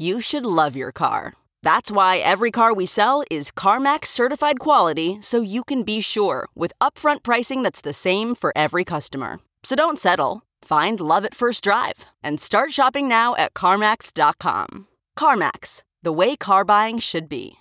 you should love your car. That's why every car we sell is CarMax certified quality so you can be sure with upfront pricing that's the same for every customer. So don't settle. Find love at first drive and start shopping now at CarMax.com. CarMax, the way car buying should be.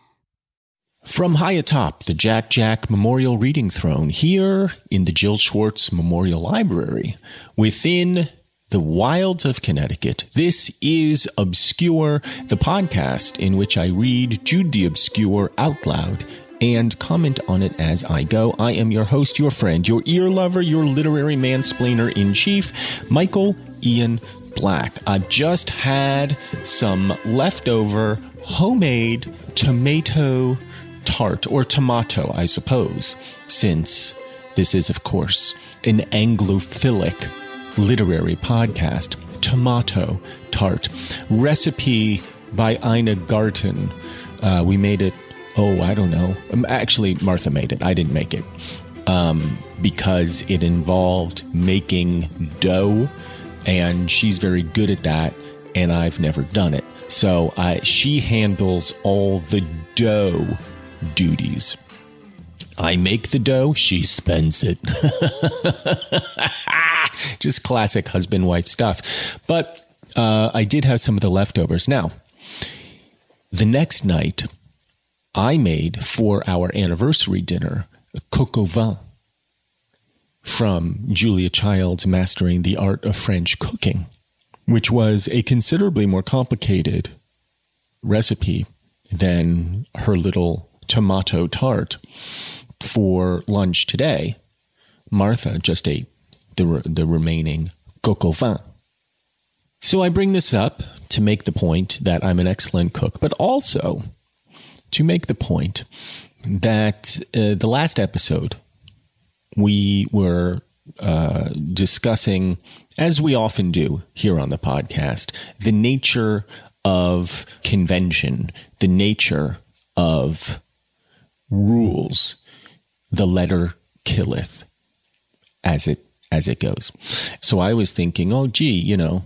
From high atop the Jack Jack Memorial Reading Throne here in the Jill Schwartz Memorial Library within the wilds of Connecticut. This is Obscure, the podcast in which I read Jude the Obscure out loud and comment on it as I go. I am your host, your friend, your ear lover, your literary mansplainer in chief, Michael Ian Black. I've just had some leftover homemade tomato tart or tomato, I suppose, since this is, of course, an Anglophilic literary podcast. Tomato tart recipe by Ina Garten. Uh, we made it. Oh, I don't know. Um, actually, Martha made it. I didn't make it um, because it involved making dough, and she's very good at that, and I've never done it. So I, she handles all the dough duties. I make the dough, she spends it. Just classic husband wife stuff. But uh, I did have some of the leftovers. Now, the next night, I made for our anniversary dinner a coq au vin from Julia Child's Mastering the Art of French Cooking, which was a considerably more complicated recipe than her little tomato tart for lunch today. Martha just ate the, the remaining coq vin. So I bring this up to make the point that I'm an excellent cook, but also to make the point that uh, the last episode we were uh, discussing, as we often do here on the podcast, the nature of convention, the nature of rules. The letter killeth, as it as it goes. So I was thinking, oh, gee, you know,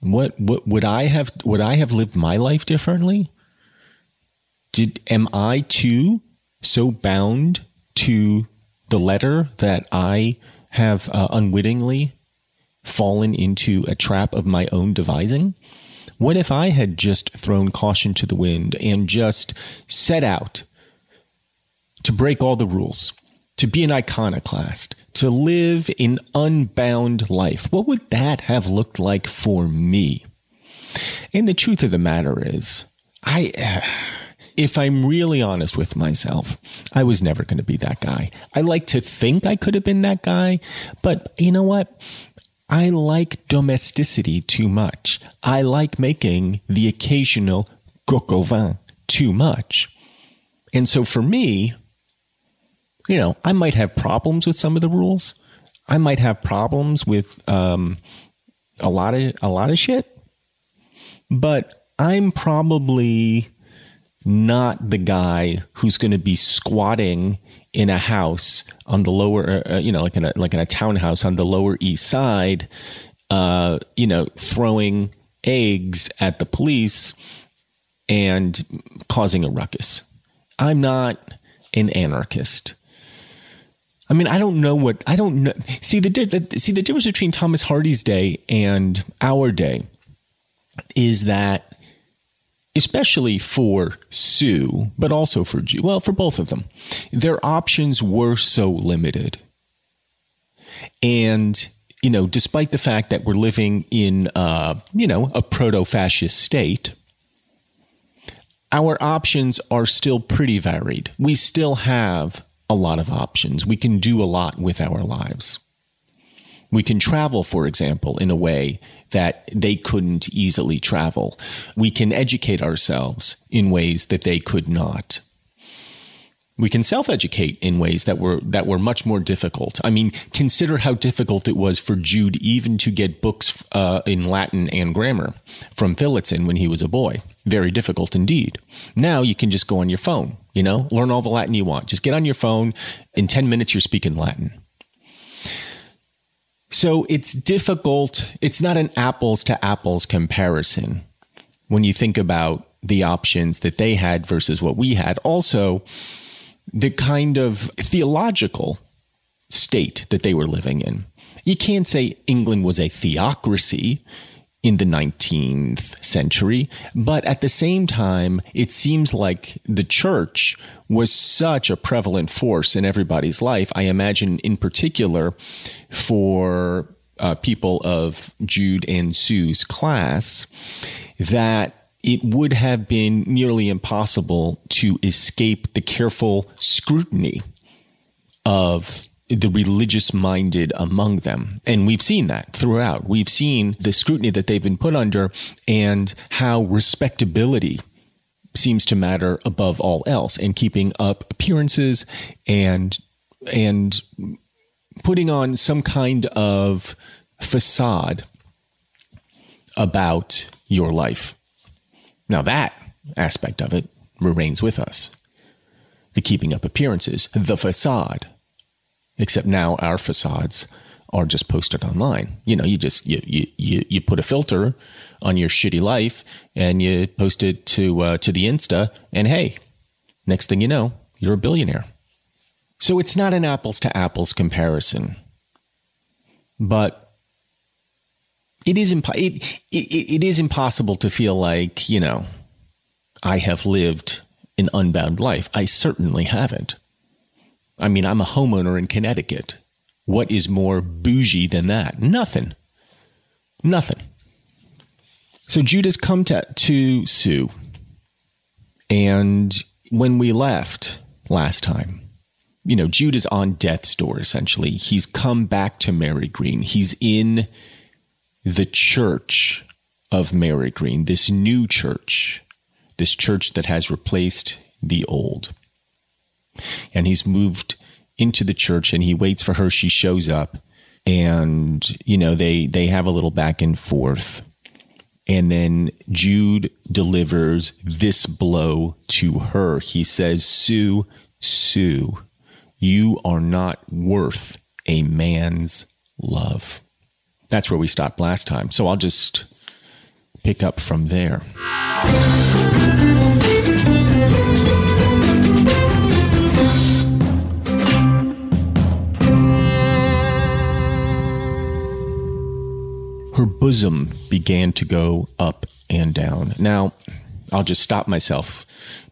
what, what would I have, would I have lived my life differently? Did, am I too so bound to the letter that I have uh, unwittingly fallen into a trap of my own devising? What if I had just thrown caution to the wind and just set out to break all the rules, to be an iconoclast, to live an unbound life. What would that have looked like for me? And the truth of the matter is, I, uh, if I'm really honest with myself, I was never going to be that guy. I like to think I could have been that guy, but you know what? I like domesticity too much. I like making the occasional coq au vin too much. And so for me, you know, I might have problems with some of the rules. I might have problems with um, a lot of a lot of shit, but I'm probably not the guy who's going to be squatting in a house on the lower, uh, uh, you know, like in a like in a townhouse on the lower east side, uh, you know, throwing eggs at the police and causing a ruckus. I'm not an anarchist. I mean, I don't know what I don't know. See the, the see the difference between Thomas Hardy's day and our day is that especially for Sue, but also for Jude, well, for both of them, their options were so limited. And, you know, despite the fact that we're living in, uh, you know, a proto fascist state, our options are still pretty varied. We still have a lot of options. We can do a lot with our lives. We can travel, for example, in a way that they couldn't easily travel. We can educate ourselves in ways that they could not. We can self-educate in ways that were that were much more difficult. I mean, consider how difficult it was for Jude even to get books uh, in Latin and grammar from Phillotson when he was a boy. Very difficult indeed. Now you can just go on your phone, you know, learn all the Latin you want. Just get on your phone. In ten minutes, you're speaking Latin. So it's difficult. It's not an apples to apples comparison when you think about the options that they had versus what we had. Also, the kind of theological state that they were living in. You can't say England was a theocracy in the 19th century. But at the same time, it seems like the church was such a prevalent force in everybody's life. I imagine, in particular, for uh, people of Jude and Sue's class, that it would have been nearly impossible to escape the careful scrutiny of the religious minded among them. And we've seen that throughout. We've seen the scrutiny that they've been put under and how respectability seems to matter above all else and keeping up appearances and and putting on some kind of facade about your life. Now that aspect of it remains with us. The keeping up appearances, the facade except now our facades are just posted online. You know, you just you you you, you put a filter on your shitty life and you post it to uh, to the Insta, and hey, next thing you know, you're a billionaire. So it's not an apples to apples comparison, but it is impo- it, it, it is impossible to feel like you know I have lived an unbound life. I certainly haven't. I mean, I'm a homeowner in Connecticut. What is more bougie than that? Nothing. Nothing. So Jude's come to, to Sue. And when we left last time, you know, Jude is on death's door, essentially. He's come back to Marygreen. He's in the church of Marygreen, this new church, this church that has replaced the old and he's moved into the church and he waits for her. She shows up and, you know, they, they have a little back and forth. And then Jude delivers this blow to her. He says, Sue, Sue, you are not worth a man's love. That's where we stopped last time. So I'll just pick up from there. Her bosom began to go up and down. Now, I'll just stop myself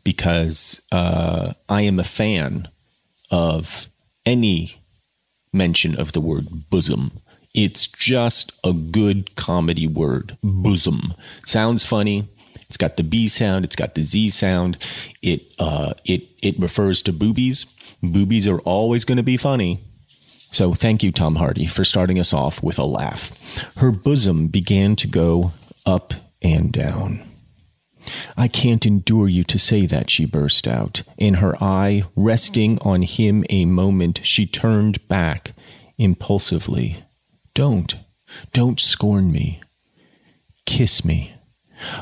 because uh, I am a fan of any mention of the word bosom. It's just a good comedy word. Bosom sounds funny. It's got the B sound. It's got the Z sound. It uh, it it refers to boobies. Boobies are always going to be funny. So thank you, Tom Hardy, for starting us off with a laugh. Her bosom began to go up and down. I can't endure you to say that, she burst out. In her eye, resting on him a moment, she turned back impulsively. Don't, don't scorn me. Kiss me.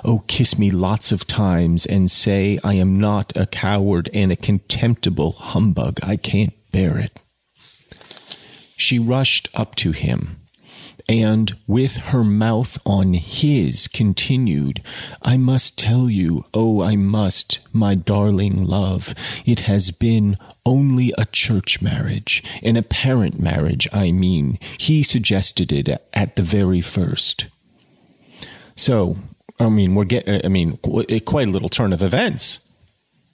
Oh, kiss me lots of times and say I am not a coward and a contemptible humbug. I can't bear it. She rushed up to him and with her mouth on his continued, I must tell you, oh, I must, my darling love, it has been only a church marriage, an apparent marriage, I mean. He suggested it at the very first. So, I mean, we're getting, I mean, eh, quite a little turn of events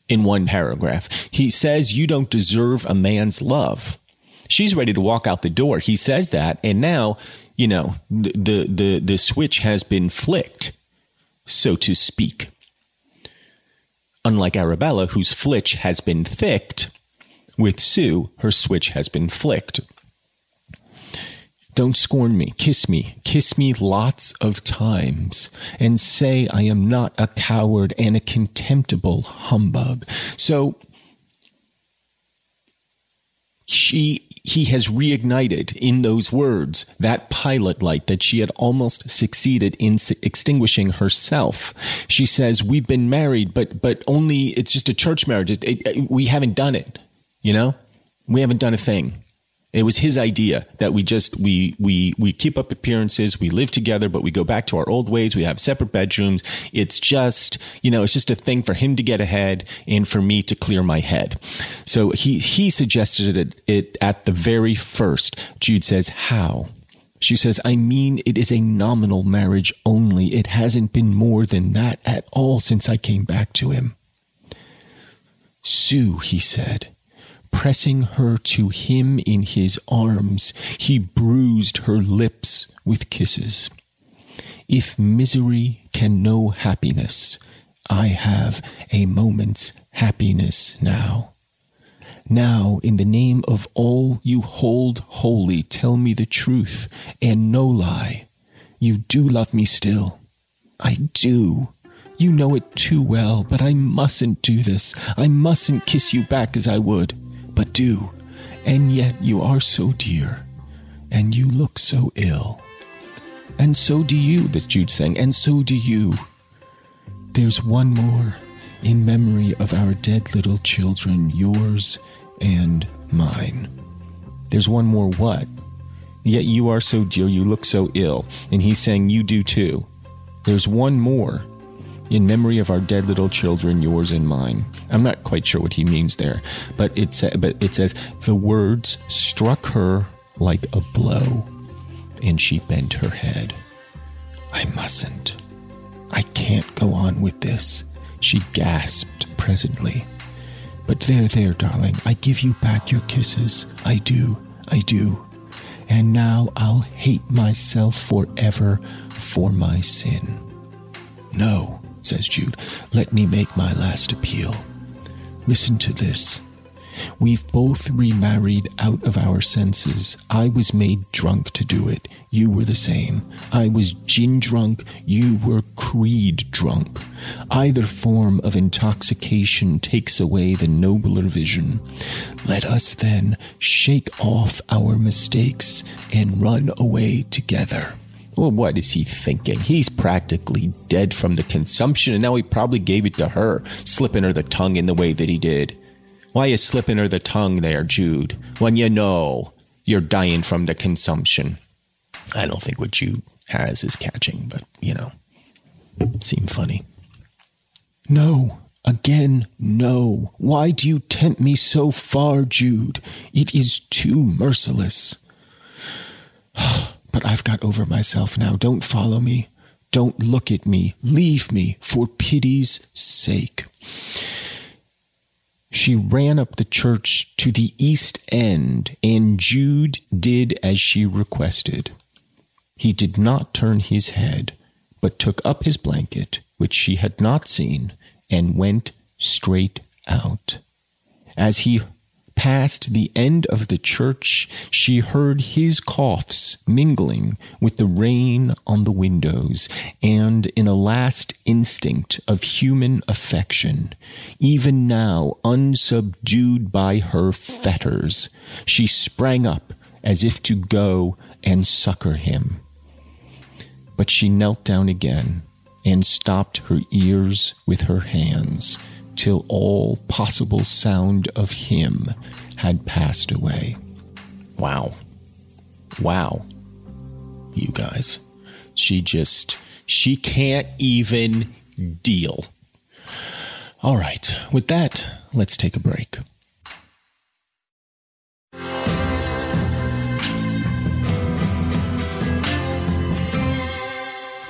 in one paragraph. He says, You don't deserve a man's love. She's ready to walk out the door. He says that, and now, you know, the the the, the switch has been flicked, so to speak. Unlike Arabella, whose flitch has been thicked, with Sue, her switch has been flicked. Don't scorn me. Kiss me. Kiss me lots of times and say I am not a coward and a contemptible humbug. So she he has reignited in those words that pilot light that she had almost succeeded in extinguishing herself. She says, "We've been married, but but only it's just a church marriage. It, it, we haven't done it. You know, we haven't done a thing." It was his idea that we just we we we keep up appearances, we live together, but we go back to our old ways. We have separate bedrooms. It's just you know, it's just a thing for him to get ahead and for me to clear my head. So he he suggested it, it at the very first. Jude says, "How?" She says, I mean, it is a nominal marriage only. It hasn't been more than that at all since I came back to him. Sue, he said, Pressing her to him in his arms, he bruised her lips with kisses. If misery can know happiness, I have a moment's happiness now. Now, in the name of all you hold holy, tell me the truth and no lie. You do love me still. I do. You know it too well, but I mustn't do this. I mustn't kiss you back as I would but do. And yet you are so dear, and you look so ill. And so do you, this Jude saying, and so do you. There's one more in memory of our dead little children, yours and mine. There's one more what? Yet you are so dear, you look so ill. And he's saying, You do too. There's one more in memory of our dead little children, yours and mine. I'm not quite sure what he means there, but it, sa- but it says, the words struck her like a blow, and she bent her head. I mustn't. I can't go on with this, she gasped presently. But there, there, darling, I give you back your kisses. I do, I do. And now I'll hate myself forever for my sin. No, says Jude, let me make my last appeal. Listen to this. We've both remarried out of our senses. I was made drunk to do it. You were the same. I was gin drunk. You were creed drunk. Either form of intoxication takes away the nobler vision. Let us then shake off our mistakes and run away together. Well, what is he thinking? He's practically dead from the consumption, and now he probably gave it to her, slipping her the tongue in the way that he did. Why is slipping her the tongue there, Jude, when you know you're dying from the consumption? I don't think what Jude has is catching, but, you know, seem funny. No, again, no. Why do you tempt me so far, Jude? It is too merciless. But I've got over myself now. Don't follow me. Don't look at me. Leave me for pity's sake. She ran up the church to the east end, and Jude did as she requested. He did not turn his head, but took up his blanket, which she had not seen, and went straight out. As he past the end of the church, she heard his coughs mingling with the rain on the windows, and in a last instinct of human affection, even now unsubdued by her fetters, she sprang up as if to go and succor him. But she knelt down again and stopped her ears with her hands till all possible sound of him had passed away. Wow. Wow. You guys. She just, she can't even deal. All right. With that, let's take a break.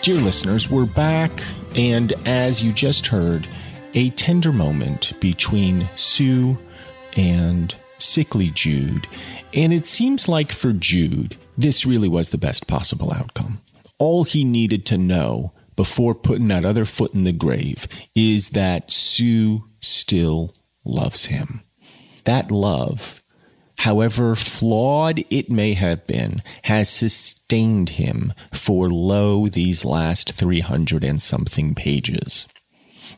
Dear listeners, we're back, and as you just heard, a tender moment between Sue and sickly Jude. And it seems like for Jude, this really was the best possible outcome. All he needed to know before putting that other foot in the grave is that Sue still loves him. That love, however flawed it may have been, has sustained him for lo these last 300 and something pages.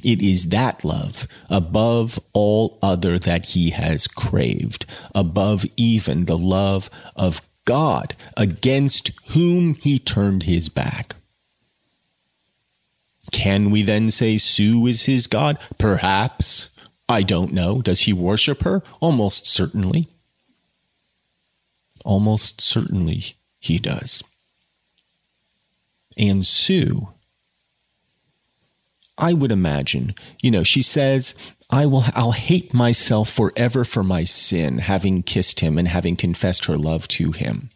It is that love above all other that he has craved, above even the love of God against whom he turned his back. Can we then say Sue is his God? Perhaps. I don't know. Does he worship her? Almost certainly. Almost certainly he does. And Sue I would imagine, you know, she says, I will I'll hate myself forever for my sin, having kissed him and having confessed her love to him.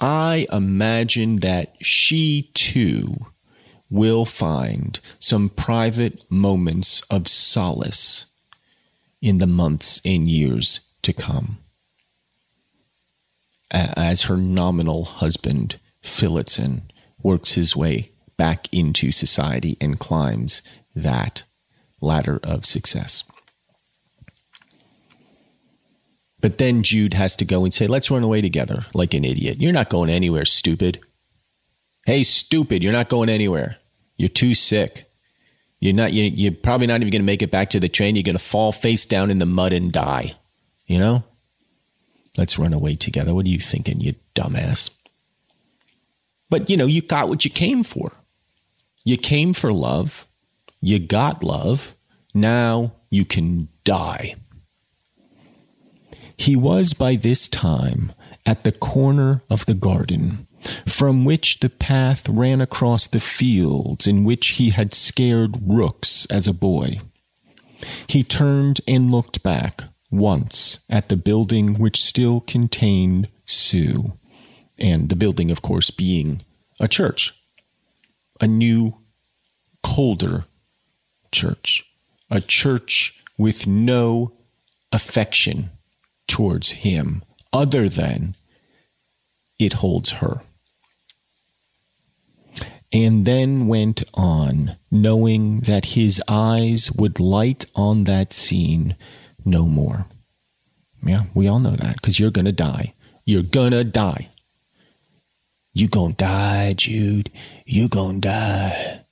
I imagine that she too will find some private moments of solace in the months and years to come. As her nominal husband, Phillotson, works his way back into society and climbs that ladder of success. But then Jude has to go and say, let's run away together like an idiot. You're not going anywhere, stupid. Hey, stupid, you're not going anywhere. You're too sick. You're not, you, you're probably not even going to make it back to the train. You're going to fall face down in the mud and die. You know? Let's run away together. What are you thinking, you dumbass? But, you know, you got what you came for. You came for love, you got love, now you can die. He was by this time at the corner of the garden, from which the path ran across the fields in which he had scared rooks as a boy. He turned and looked back once at the building which still contained Sue, and the building, of course, being a church a new, colder church, a church with no affection towards him other than it holds her. And then went on, knowing that his eyes would light on that scene no more. Yeah, we all know that because you're going to die. You're going to die. You gonna die, Jude. You gonna die.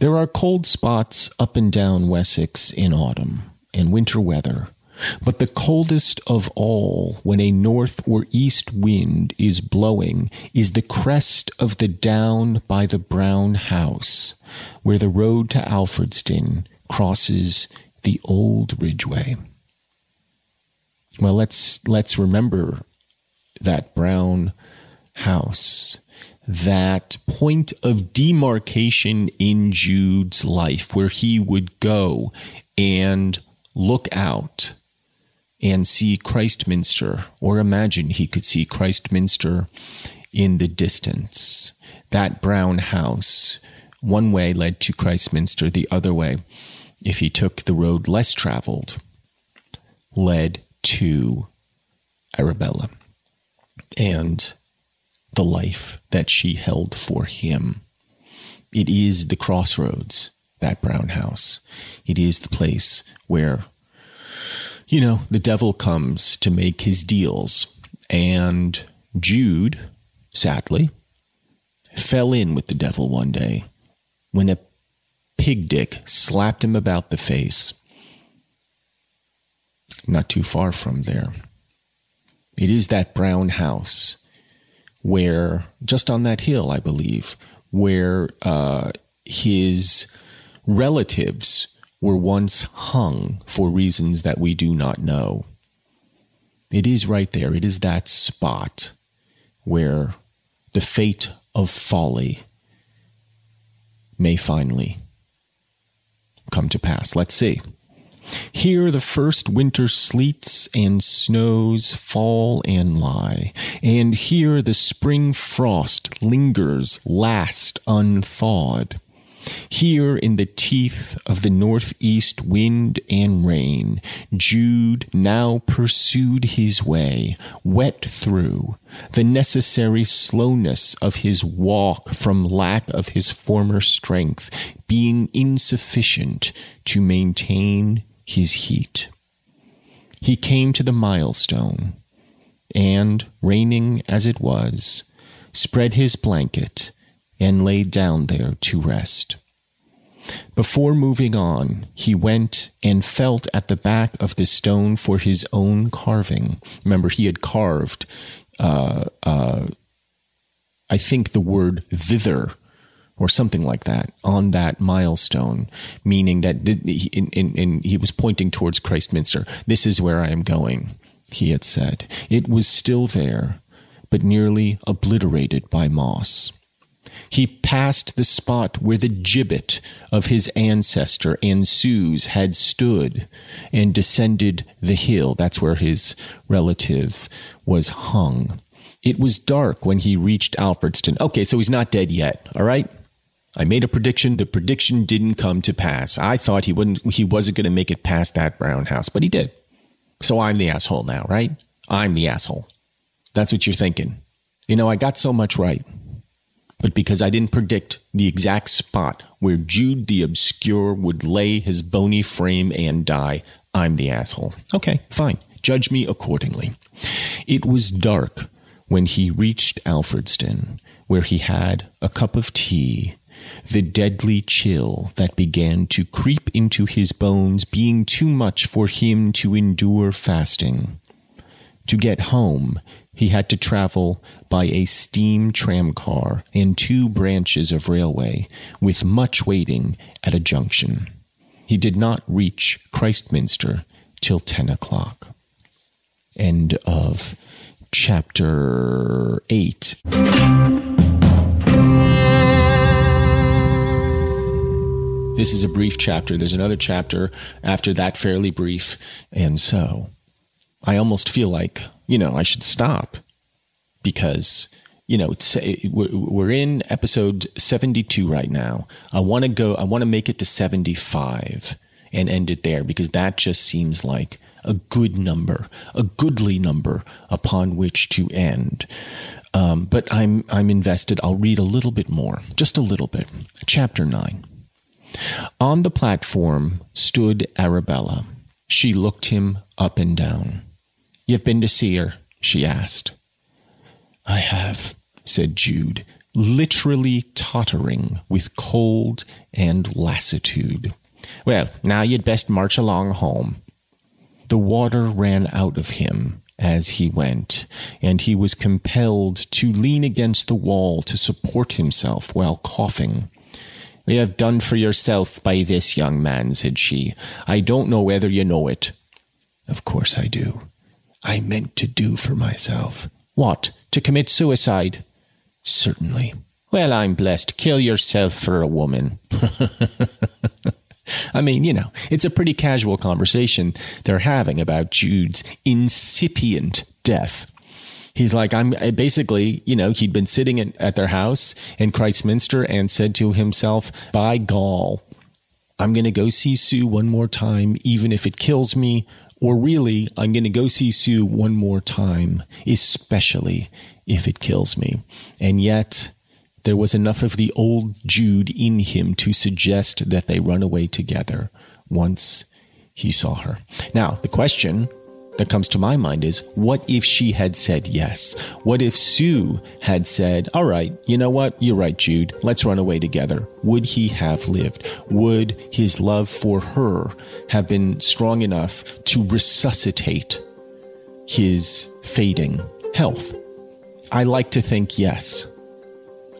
There are cold spots up and down Wessex in autumn and winter weather, but the coldest of all when a north or east wind is blowing is the crest of the down by the brown house, where the road to Alfredston crosses the old ridgeway. Well, let's let's remember that brown house, that point of demarcation in Jude's life where he would go and look out and see Christminster, or imagine he could see Christminster in the distance. That brown house, one way led to Christminster, the other way, if he took the road less traveled, led to Arabella. And the life that she held for him. It is the crossroads, that brown house. It is the place where, you know, the devil comes to make his deals. And Jude, sadly, fell in with the devil one day when a pig dick slapped him about the face. Not too far from there. It is that brown house where just on that hill, I believe, where uh, his relatives were once hung for reasons that we do not know. It is right there. It is that spot where the fate of folly may finally come to pass. Let's see. Here the first winter sleets and snows fall and lie, and here the spring frost lingers last unthawed. Here in the teeth of the northeast wind and rain, Jude now pursued his way, wet through, the necessary slowness of his walk from lack of his former strength being insufficient to maintain his heat. He came to the milestone, and, raining as it was, spread his blanket and lay down there to rest. Before moving on, he went and felt at the back of the stone for his own carving. Remember, he had carved, uh, uh, I think, the word thither or something like that on that milestone, meaning that in, in, in, he was pointing towards Christminster. This is where I am going, he had said. It was still there, but nearly obliterated by moss. He passed the spot where the gibbet of his ancestor and Sue's had stood and descended the hill. That's where his relative was hung. It was dark when he reached Alfredston. Okay, so he's not dead yet, all right? I made a prediction. The prediction didn't come to pass. I thought he wouldn't he wasn't going to make it past that brown house, but he did. So I'm the asshole now, right? I'm the asshole. That's what you're thinking. You know, I got so much right. But because I didn't predict the exact spot where Jude the Obscure would lay his bony frame and die, I'm the asshole. Okay, fine. Judge me accordingly. It was dark when he reached Alfredston, where he had a cup of tea the deadly chill that began to creep into his bones being too much for him to endure fasting. To get home, he had to travel by a steam tramcar and two branches of railway, with much waiting at a junction. He did not reach Christminster till ten o'clock. End of chapter 8. This is a brief chapter. There's another chapter after that, fairly brief. And so I almost feel like, you know, I should stop because, you know, we're in episode 72 right now. I want to go, I want to make it to 75 and end it there because that just seems like a good number, a goodly number upon which to end. Um, but I'm I'm invested. I'll read a little bit more, just a little bit. Chapter nine. On the platform stood Arabella. She looked him up and down. You've been to see her? she asked. I have, said Jude, literally tottering with cold and lassitude. Well, now you'd best march along home. The water ran out of him as he went, and he was compelled to lean against the wall to support himself while coughing. We have done for yourself by this young man, said she. I don't know whether you know it. Of course I do. I meant to do for myself. What? To commit suicide? Certainly. Well, I'm blessed. Kill yourself for a woman. I mean, you know, it's a pretty casual conversation they're having about Jude's incipient death he's like, I'm eh, basically, you know, he'd been sitting at, at their house in Christminster and said to himself, by gall, I'm going to go see Sue one more time, even if it kills me. Or really, I'm going to go see Sue one more time, especially if it kills me. And yet, there was enough of the old Jude in him to suggest that they run away together once he saw her. Now, the question that comes to my mind is what if she had said yes? What if Sue had said, All right, you know what? You're right, Jude. Let's run away together. Would he have lived? Would his love for her have been strong enough to resuscitate his fading health? I like to think yes.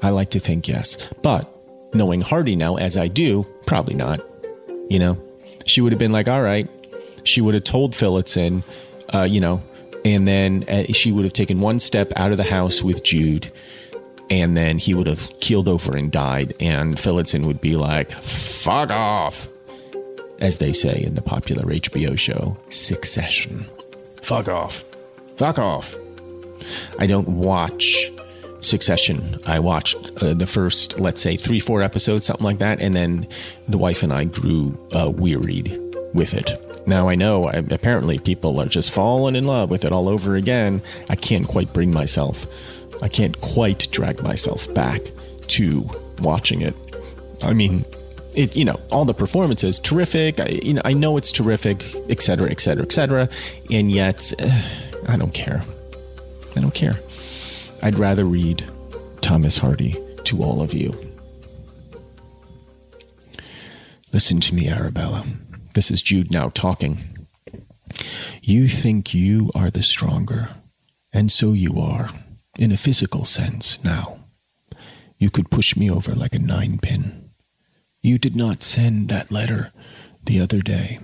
I like to think yes. But knowing Hardy now, as I do, probably not. You know, she would have been like, all right. She would have told Phillotson, uh, you know, and then uh, she would have taken one step out of the house with Jude, and then he would have keeled over and died, and Phillotson would be like, fuck off, as they say in the popular HBO show, Succession. Fuck off. Fuck off. I don't watch Succession. I watched uh, the first, let's say, three, four episodes, something like that, and then the wife and I grew uh, wearied with it. Now I know I, apparently people are just falling in love with it all over again. I can't quite bring myself, I can't quite drag myself back to watching it. I mean, it you know all the performances terrific. I, you know I know it's terrific, etc., etc., etc., and yet uh, I don't care. I don't care. I'd rather read Thomas Hardy to all of you. Listen to me, Arabella. This is Jude now talking. You think you are the stronger, and so you are, in a physical sense now. You could push me over like a nine pin. You did not send that letter the other day,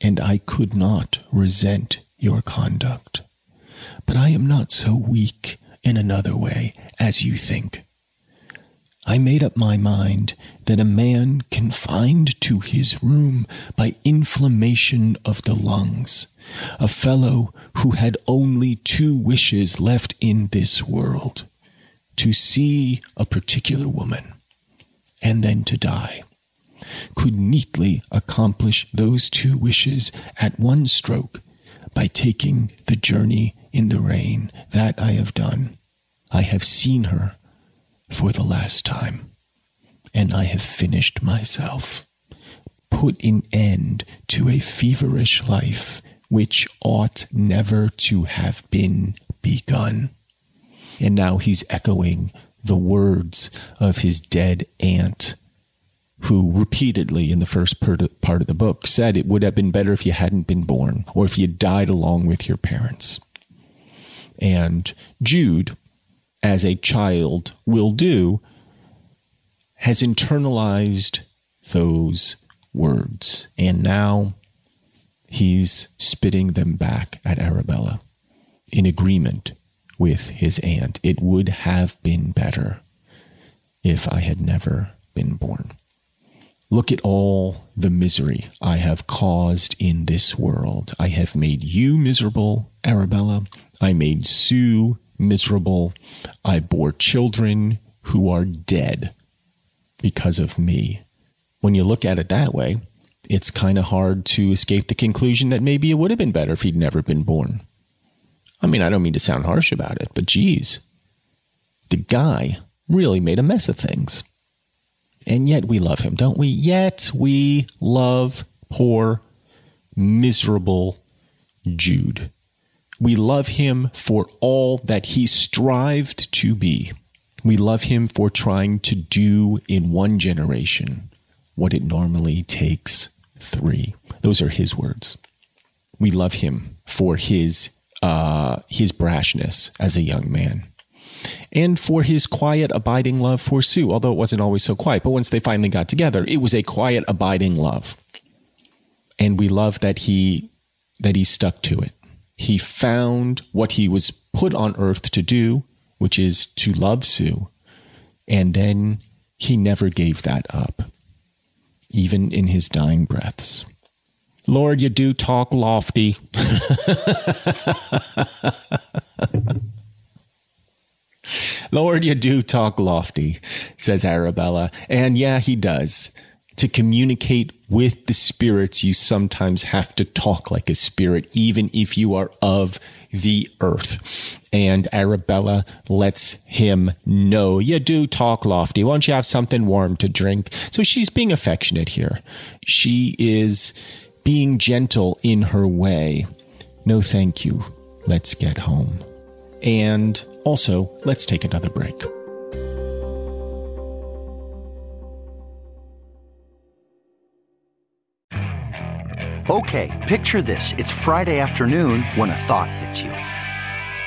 and I could not resent your conduct. But I am not so weak in another way as you think. I made up my mind that a man confined to his room by inflammation of the lungs, a fellow who had only two wishes left in this world to see a particular woman and then to die, could neatly accomplish those two wishes at one stroke by taking the journey in the rain that I have done. I have seen her for the last time, and I have finished myself, put an end to a feverish life which ought never to have been begun. And now he's echoing the words of his dead aunt, who repeatedly in the first part of the book said it would have been better if you hadn't been born or if you died along with your parents. And Jude, as a child will do, has internalized those words. And now he's spitting them back at Arabella in agreement with his aunt. It would have been better if I had never been born. Look at all the misery I have caused in this world. I have made you miserable, Arabella. I made Sue miserable. I bore children who are dead because of me. When you look at it that way, it's kind of hard to escape the conclusion that maybe it would have been better if he'd never been born. I mean, I don't mean to sound harsh about it, but geez, the guy really made a mess of things. And yet we love him, don't we? Yet we love poor, miserable Jude. We love him for all that he strived to be. We love him for trying to do in one generation what it normally takes three. Those are his words. We love him for his uh, his brashness as a young man, and for his quiet, abiding love for Sue. Although it wasn't always so quiet, but once they finally got together, it was a quiet, abiding love, and we love that he that he stuck to it he found what he was put on earth to do, which is to love Sue. And then he never gave that up, even in his dying breaths. Lord, you do talk lofty. Lord, you do talk lofty, says Arabella. And yeah, he does to communicate with the spirits, you sometimes have to talk like a spirit, even if you are of the earth. And Arabella lets him know, you do talk lofty. Won't you have something warm to drink? So she's being affectionate here. She is being gentle in her way. No, thank you. Let's get home. And also, let's take another break. Okay, picture this. It's Friday afternoon when a thought hits you.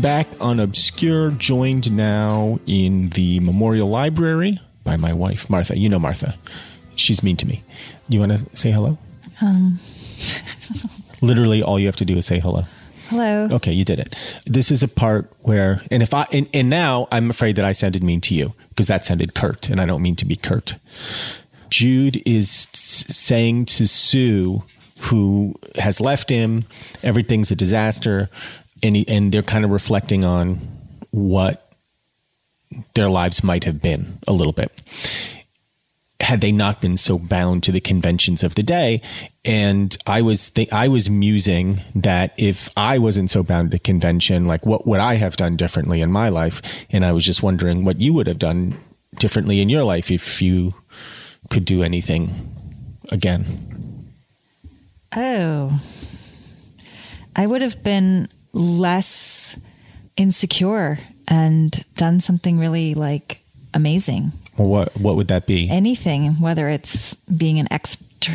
Back on Obscure, joined now in the Memorial Library by my wife, Martha. You know Martha. She's mean to me. You want to say hello? Um. Literally, all you have to do is say hello. Hello. Okay, you did it. This is a part where, and if I, and, and now I'm afraid that I sounded mean to you because that sounded curt, and I don't mean to be curt. Jude is saying to Sue, who has left him, everything's a disaster, and and they're kind of reflecting on what their lives might have been a little bit had they not been so bound to the conventions of the day. And I was th- I was musing that if I wasn't so bound to convention, like what would I have done differently in my life? And I was just wondering what you would have done differently in your life if you could do anything again. Oh, I would have been less insecure and done something really like amazing. Well, what what would that be? Anything, whether it's being an expert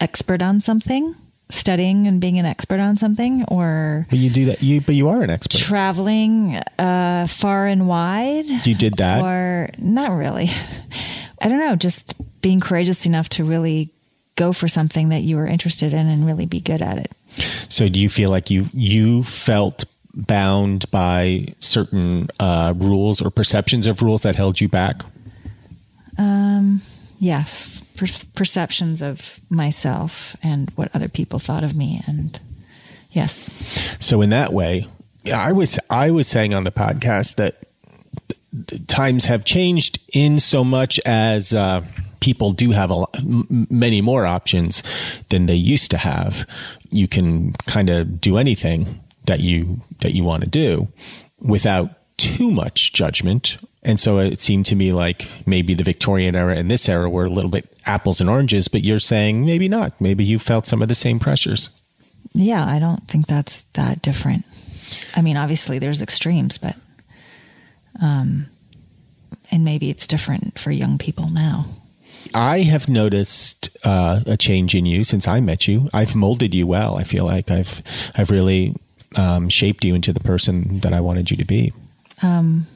expert on something, studying and being an expert on something, or but you do that. You but you are an expert. Traveling uh, far and wide. You did that, or not really. I don't know. Just being courageous enough to really go for something that you were interested in and really be good at it. So, do you feel like you you felt bound by certain uh, rules or perceptions of rules that held you back? Um, yes, per- perceptions of myself and what other people thought of me, and yes. So in that way, I was I was saying on the podcast that times have changed in so much as uh, people do have a many more options than they used to have. You can kind of do anything that you that you want to do without too much judgment and so it seemed to me like maybe the Victorian era and this era were a little bit apples and oranges, but you're saying maybe not. Maybe you felt some of the same pressures. Yeah, I don't think that's that different. I mean, obviously there's extremes, but um and maybe it's different for young people now. I have noticed uh, a change in you since I met you. I've molded you well. I feel like I've I've really um, shaped you into the person that I wanted you to be. Um,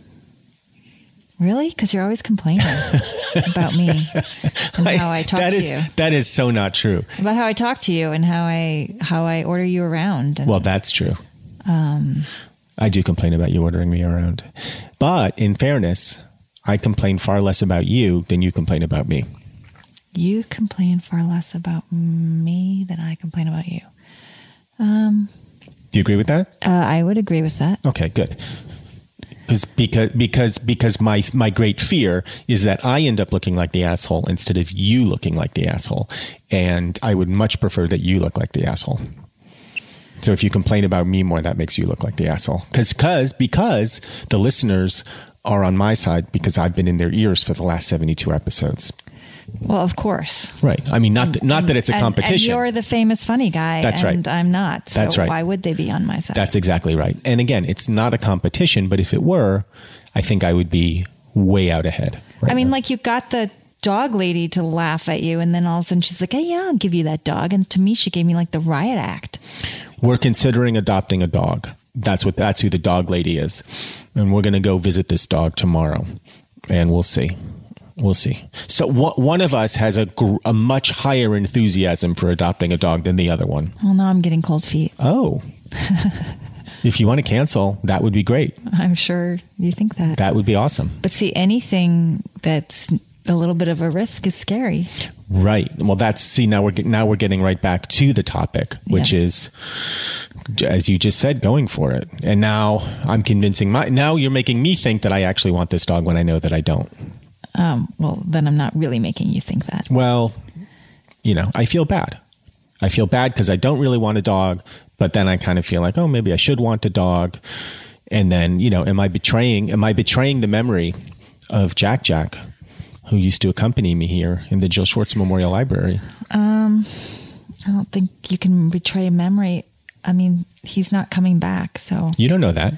Really? Because you're always complaining about me and how I talk that to is, you. That is so not true. About how I talk to you and how I how I order you around. And, well, that's true. Um, I do complain about you ordering me around, but in fairness, I complain far less about you than you complain about me. You complain far less about me than I complain about you. Um, do you agree with that? Uh, I would agree with that. Okay, good because because because because my my great fear is that I end up looking like the asshole instead of you looking like the asshole, and I would much prefer that you look like the asshole. So if you complain about me more, that makes you look like the asshole. Because because because the listeners are on my side because I've been in their ears for the last seventy two episodes. Well, of course. Right. I mean, not that, not that it's a And- competition. And, you're the famous funny guy. That's right. And I'm not. So That's right. Why would they be on my side? That's exactly right. And again, it's not a competition, but if it were, I think I would be way out ahead. right I mean, now. like you got the dog lady to laugh at you, and then all of a sudden she's like, "Hey, yeah, I'll give you that dog." And to me, she gave me like the riot act. we're considering adopting a dog. That's what that's who the dog lady is. And we're going to go visit this dog tomorrow. And we'll see. We'll see. So one one of us has a gr- a much higher enthusiasm for adopting a dog than the other one. Well, now I'm getting cold feet. Oh. if you want to cancel, that would be great. I'm sure you think that. That would be awesome. but see, anything that's a little bit of a risk is scary. Right. Well, that's see now we're now we're getting right back to the topic, which Yeah. is, as you just said, going for it. And now I'm convincing my now you're making me think that I actually want this dog when I know that I don't. Um, well, then I'm not really making you think that. Well, you know, I feel bad. I feel bad because I don't really want a dog, but then I kind of feel like, oh, maybe I should want a dog. And then, you know, am I betraying? Am I betraying the memory of Jack Jack, who used to accompany me here in the Jill Schwartz Memorial Library? Um, I don't think you can betray a memory. I mean, he's not coming back, so You don't know that.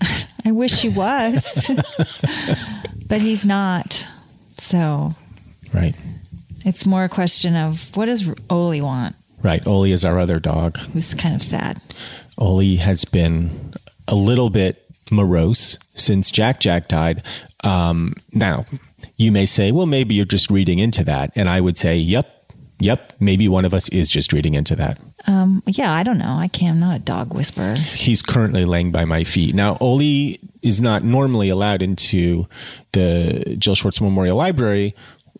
I wish he was, but he's not. So Right. it's more a question of what does Oli want? Right. Oli is our other dog. Who's kind of sad. Oli has been a little bit morose since Jack Jack died. Um, now, you may say, well, maybe you're just reading into that. And I would say, yep, yep, maybe one of us is just reading into that. Um, yeah, I don't know. I can't. I'm not a dog whisperer. He's currently laying by my feet. Now, Oli is not normally allowed into the Jill Schwartz Memorial Library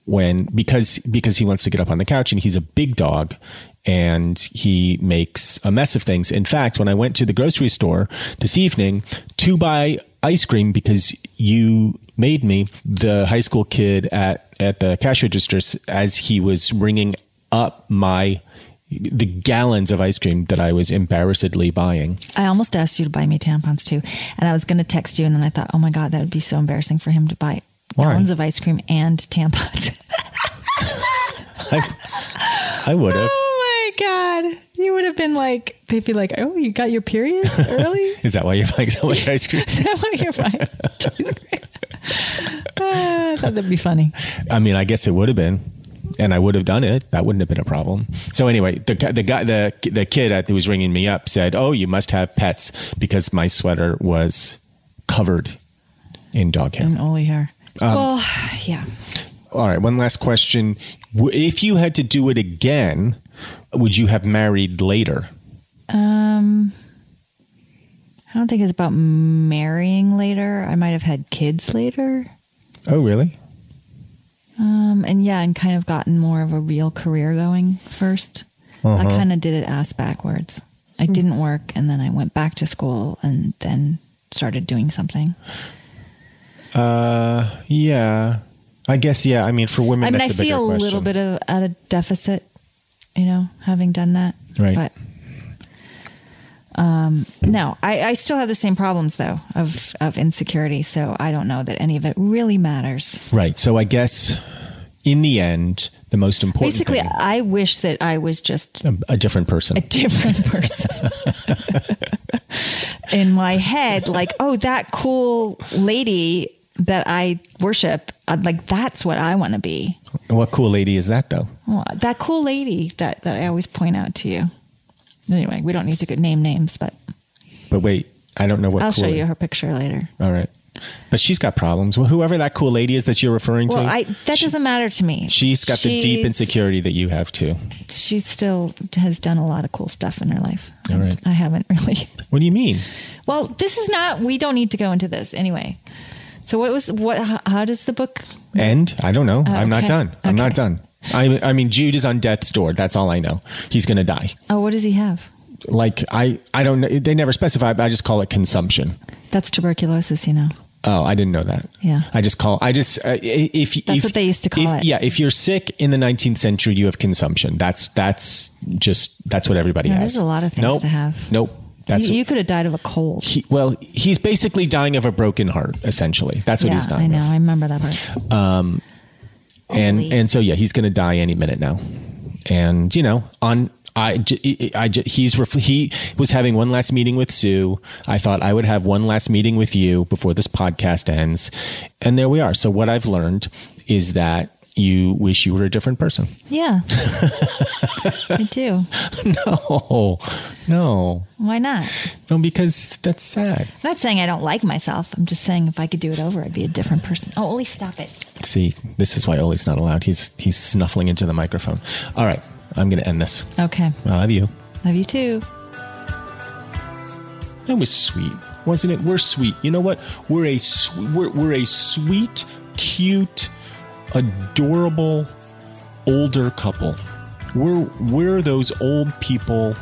when because because he wants to get up on the couch and he's a big dog and he makes a mess of things. In fact, when I went to the grocery store this evening to buy ice cream because you made me the high school kid at at the cash registers as he was ringing up my the gallons of ice cream that I was embarrassedly buying. I almost asked you to buy me tampons too, and I was going to text you, and then I thought, oh my god, that would be so embarrassing for him to buy Why? gallons of ice cream and tampons. I, I would have. oh my god, you would have been like, they'd be like, oh, you got your period early. Is that why you're buying so much ice cream? Is that why you're buying ice cream? Ah, I thought that'd be funny. I mean, I guess it would have been, and I would have done it. That wouldn't have been a problem. So anyway, the the guy the the kid who was ringing me up said, "Oh, you must have pets because my sweater was covered in dog hair." And Oli hair. well, yeah. All right, one last question: If you had to do it again, would you have married later? Um, I don't think it's about marrying later. I might have had kids later. Oh, really? Um, and yeah, and kind of gotten more of a real career going 1st I kind of did it ass backwards. I didn't work, and then I went back to school, and then started doing something. Uh, yeah. I guess yeah. I mean, for women, I mean, I a feel a little bit of at a deficit, you know, having done that. Right. But um, no, I, I still have the same problems though of of insecurity. So I don't know that any of it really matters. Right. So I guess in the end, the most important Basically, thing, I wish that I was just a, a different person. a different person. In my head, like, oh, that cool lady that I worship, uh, like that's what I want to be. what cool lady is that though? Well, that cool lady that, that I always point out to you. Anyway, we don't need to name names, but But wait, I don't know what. I'll cool show you her picture later. All right. But she's got problems. Well, whoever that cool lady is that you're referring Well, to, I that she- doesn't matter to me. She's got the deep insecurity that you have too. She still has done a lot of cool stuff in her life. All right. I haven't really. What do you mean? Well, this is not. We don't need to go into this anyway. So what was what? How, how does the book? And I don't know. I'm not done. I'm not done. I, I mean, Jude is on death's door. That's all I know. He's going to die. Oh, what does he have? Like I, I don't know. They never specify, but I just call it consumption. That's tuberculosis, you know. Oh, I didn't know that. Yeah. I just call. I just uh, if That's if, what they used to call if- it. Yeah, if you're sick in the 19th century, you have consumption. That's that's just that's what everybody Yeah, has. there's a lot of things Nope. to have. Nope. That's you, you could have died of a cold. he, well, he's basically dying of a broken heart. Essentially, that's what yeah, he's dying I know. of. I remember that part. And Holy. and so yeah, he's going to die any minute now. And you know, on I, I, he's ref- he was having one last meeting with Sue. I thought I would have one last meeting with you before this podcast ends, and there we are. So what I've learned is that you wish you were a different person. Yeah. I do. No, no, Why not? no, because that's sad. I'm not saying I don't like myself. I'm just saying if I could do it over, I'd be a different person. Oh, Oli, stop it. See, this is why Oli's not allowed. He's he's snuffling into the microphone. All right, I'm going to end this. Okay. I love you. Love you too. That was sweet, wasn't it? We're sweet. You know what? We're a sw- we're, we're a sweet, cute, adorable older couple. We're we're those old people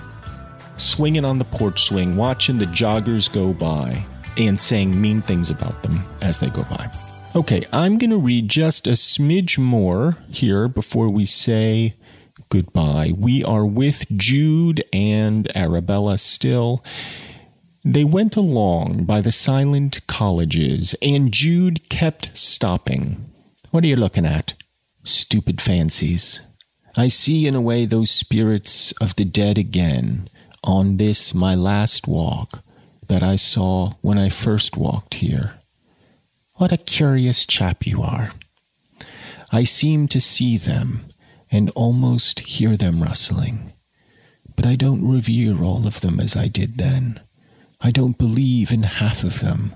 swinging on the porch swing, watching the joggers go by, and saying mean things about them as they go by. Okay, I'm going to read just a smidge more here before we say goodbye. We are with Jude and Arabella still. They went along by the silent colleges, and Jude kept stopping. What are you looking at? Stupid fancies. I see in a way those spirits of the dead again on this my last walk that I saw when I first walked here. What a curious chap you are. I seem to see them and almost hear them rustling. But I don't revere all of them as I did then. I don't believe in half of them.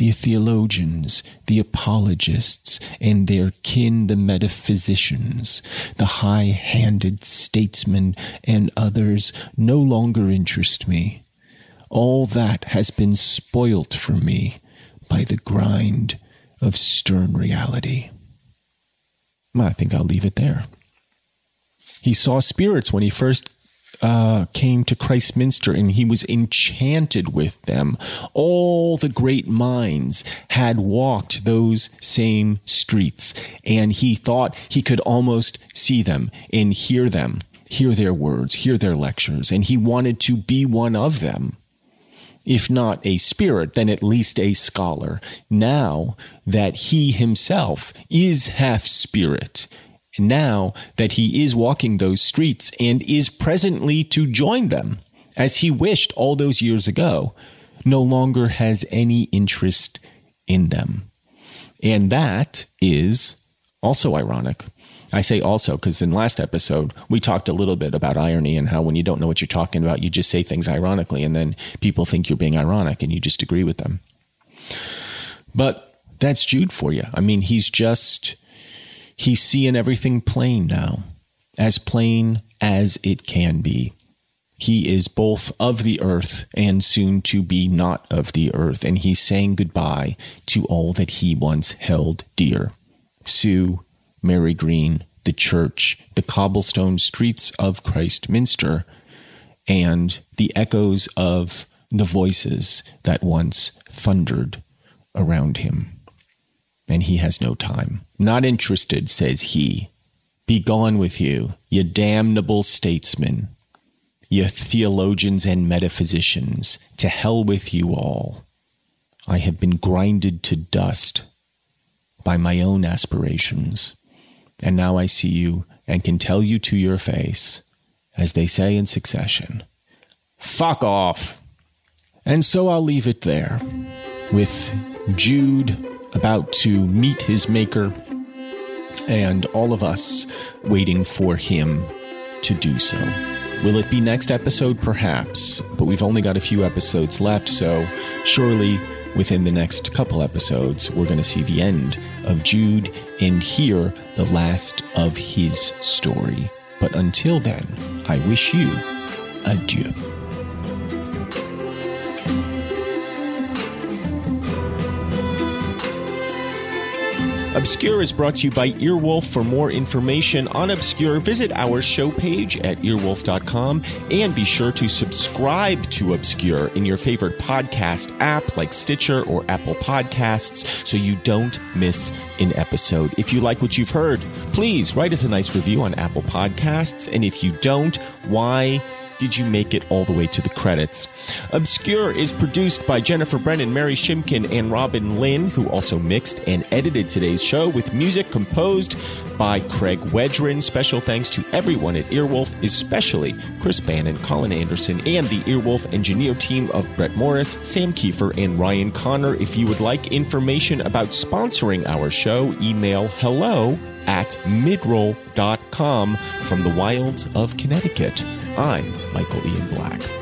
The theologians, the apologists, and their kin, the metaphysicians, the high handed statesmen, and others no longer interest me. All that has been spoilt for me by the grind of stern reality. I think I'll leave it there. He saw spirits when he first uh, came to Christminster and he was enchanted with them. All the great minds had walked those same streets and he thought he could almost see them and hear them, hear their words, hear their lectures, and he wanted to be one of them if not a spirit, then at least a scholar. Now that he himself is half spirit, now that he is walking those streets and is presently to join them, as he wished all those years ago, no longer has any interest in them. And that is also ironic. I say also because in last episode we talked a little bit about irony and how when you don't know what you're talking about, you just say things ironically, and then people think you're being ironic and you just agree with them. But that's Jude for you. I mean, he's just he's seeing everything plain now, as plain as it can be. He is both of the earth and soon to be not of the earth, and he's saying goodbye to all that he once held dear. Sue, Marygreen, the church, the cobblestone streets of Christminster, and the echoes of the voices that once thundered around him. And he has no time. Not interested, says he. Be gone with you, ye damnable statesmen, ye theologians and metaphysicians. To hell with you all. I have been grinded to dust by my own aspirations. And now I see you and can tell you to your face, as they say in succession, fuck off. And so I'll leave it there with Jude about to meet his maker and all of us waiting for him to do so. Will it be next episode? Perhaps, but we've only got a few episodes left, so surely within the next couple episodes, we're going to see the end of Jude and hear the last of his story. But until then, I wish you adieu. Obscure is brought to you by Earwolf. For more information on Obscure, visit our show page at earwolf.com and be sure to subscribe to Obscure in your favorite podcast app like Stitcher or Apple Podcasts so you don't miss an episode. If you like what you've heard, please write us a nice review on Apple Podcasts. And if you don't, why did you make it all the way to the credits? Obscure is produced by Jennifer Brennan, Mary Shimkin, and Robin Lynn, who also mixed and edited today's show with music composed by Craig Wedren. Special thanks to everyone at Earwolf, especially Chris Bannon, Colin Anderson, and the Earwolf engineer team of Brett Morris, Sam Kiefer, and Ryan Connor. If you would like information about sponsoring our show, email hello at midroll.com from the wilds of Connecticut. I'm Michael Ian Black.